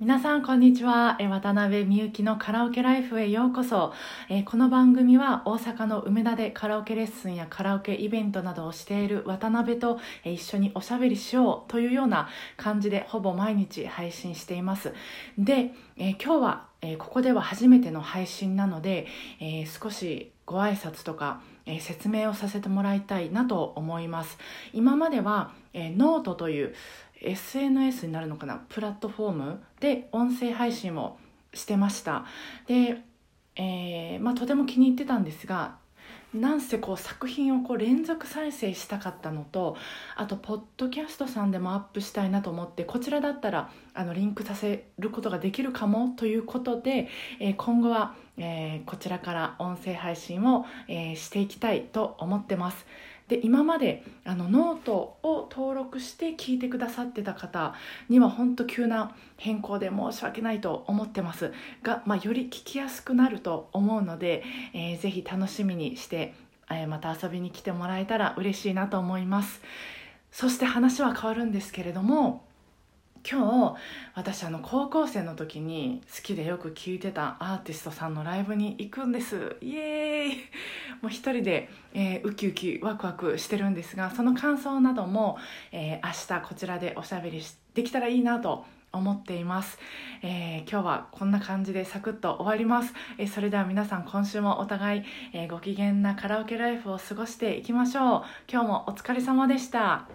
皆さんこんにちは。渡辺美幸のカラオケライフへようこそ。この番組は大阪の梅田でカラオケレッスンやカラオケイベントなどをしている渡辺と一緒におしゃべりしようというような感じでほぼ毎日配信しています。で今日はえここでは初めての配信なのでえ少しご挨拶とかえ説明をさせてもらいたいなと思います。今まではえノートという SNS になるのかな？プラットフォームで音声配信をしてました。で、えまあ、とても気に入ってたんですがなんせこう作品をこう連続再生したかったのとあとポッドキャストさんでもアップしたいなと思ってこちらだったらあのリンクさせることができるかもということで、えー、今後は、えー、こちらから音声配信を、えー、していきたいと思ってます。で今まであのノートを登録して聞いてくださってた方には本当急な変更で申し訳ないと思ってます。が、まあ、より聞きやすくなると思うので、えー、ぜひ楽しみにして、えー、また遊びに来てもらえたら嬉しいなと思います。そして話は変わるんですけれども今日私あの高校生の時に好きでよく聴いてたアーティストさんのライブに行くんです。イエーイ。もう一人で、えー、ウキウキワクワクしてるんですがその感想なども、えー、明日こちらでおしゃべりできたらいいなと思っています、えー、今日はこんな感じでサクッと終わります、えー、それでは皆さん今週もお互い、えー、ご機嫌なカラオケライフを過ごしていきましょう。今日もお疲れ様でした。